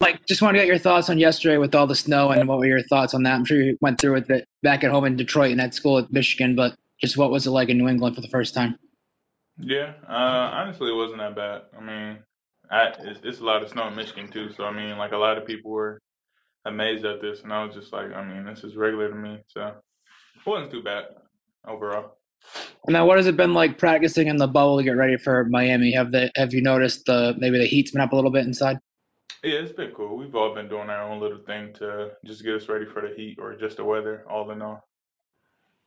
Like, just want to get your thoughts on yesterday with all the snow and what were your thoughts on that? I'm sure you went through with it back at home in Detroit and at school at Michigan, but just what was it like in New England for the first time? Yeah, uh, honestly, it wasn't that bad. I mean, I, it's, it's a lot of snow in Michigan too, so I mean, like a lot of people were amazed at this, and I was just like, I mean, this is regular to me, so it wasn't too bad overall. And now, what has it been like practicing in the bubble to get ready for Miami? Have the have you noticed the maybe the heat's been up a little bit inside? Yeah, it's been cool. We've all been doing our own little thing to just get us ready for the heat or just the weather, all in all.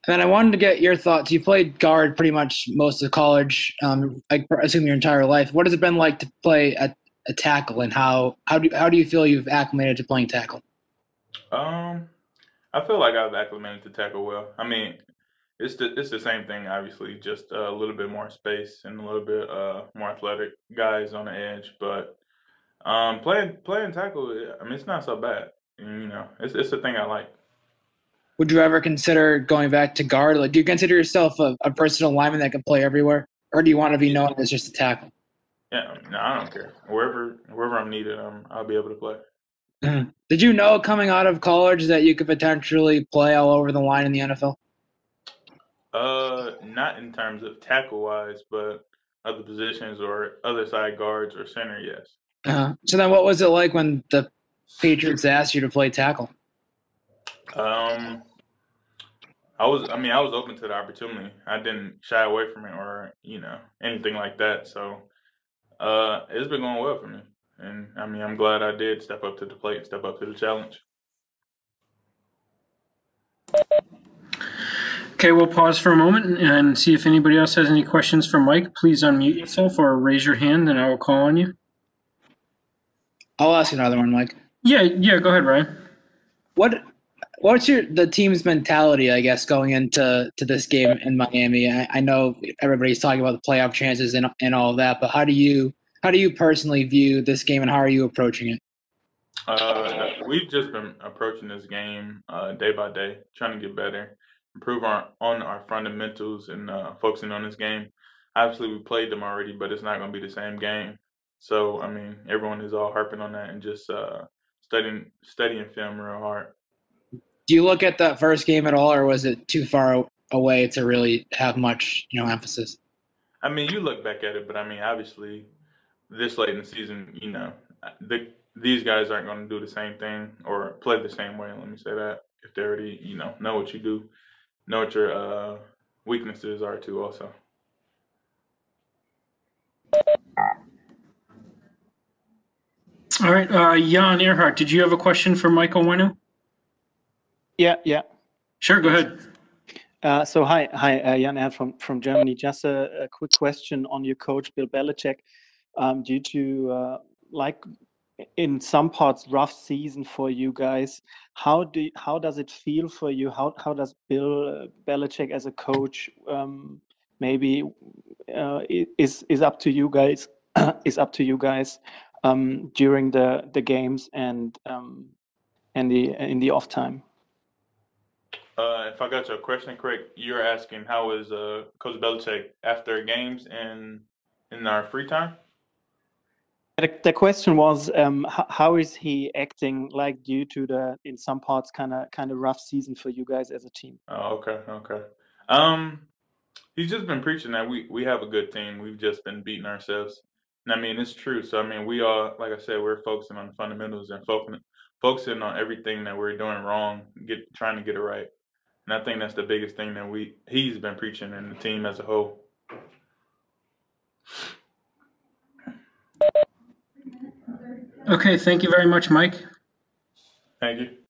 And I wanted to get your thoughts. You played guard pretty much most of college, um, I assume your entire life. What has it been like to play at a tackle, and how how do how do you feel you've acclimated to playing tackle? Um, I feel like I've acclimated to tackle well. I mean, it's the it's the same thing, obviously, just a little bit more space and a little bit uh more athletic guys on the edge. But um, playing playing tackle, I mean, it's not so bad. You know, it's it's the thing I like. Would you ever consider going back to guard? Like, do you consider yourself a, a versatile lineman that can play everywhere, or do you want to be known as just a tackle? Yeah, no, I don't care. Wherever wherever I'm needed, um, I'll be able to play. Mhm. Did you know coming out of college that you could potentially play all over the line in the NFL? Uh, not in terms of tackle wise, but other positions or other side guards or center, yes. Uh, so then, what was it like when the Patriots asked you to play tackle? Um, I was, I mean, I was open to the opportunity. I didn't shy away from it or you know anything like that. So, uh, it's been going well for me, and I mean, I'm glad I did step up to the plate, step up to the challenge. Okay, we'll pause for a moment and see if anybody else has any questions for Mike. Please unmute yourself or raise your hand, and I will call on you. I'll ask you another one, Mike. Yeah, yeah. Go ahead, Ryan. What what's your the team's mentality? I guess going into to this game in Miami. I, I know everybody's talking about the playoff chances and and all of that, but how do you how do you personally view this game, and how are you approaching it? Uh, we've just been approaching this game uh, day by day, trying to get better, improve our on our fundamentals, and uh, focusing on this game. Obviously, we played them already, but it's not going to be the same game. So, I mean, everyone is all harping on that and just uh, studying studying film real hard. Do you look at that first game at all, or was it too far away to really have much you know emphasis? I mean, you look back at it, but I mean, obviously, this late in the season, you know, the, these guys aren't going to do the same thing or play the same way. Let me say that if they already, you know, know what you do, know what your uh, weaknesses are too. Also, All right, uh, Jan Earhart, did you have a question for Michael Onwenu? Yeah, yeah. Sure, go ahead. Uh, so hi, hi, uh, Jan Erd from from Germany. Just a, a quick question on your coach Bill Belichick. Um, due to uh, like in some parts rough season for you guys, how do how does it feel for you? How how does Bill uh, Belichick as a coach um, maybe uh, is is up to you guys is up to you guys um, during the the games and um, and the in the off time? uh, if I got your question correct, you're asking how is uh, Coach Belichick after games and in our free time. The, the question was, um, how, how is he acting like due to the, in some parts, kind of kind of rough season for you guys as a team? Oh, okay, okay. Um, he's just been preaching that we we have a good team. We've just been beating ourselves. And I mean, it's true. So I mean, we all, like I said, we're focusing on the fundamentals and focusing focusing on everything that we're doing wrong, get trying to get it right. And I think that's the biggest thing that we he's been preaching and the team as a whole. Okay, thank you very much, Mike. Thank you.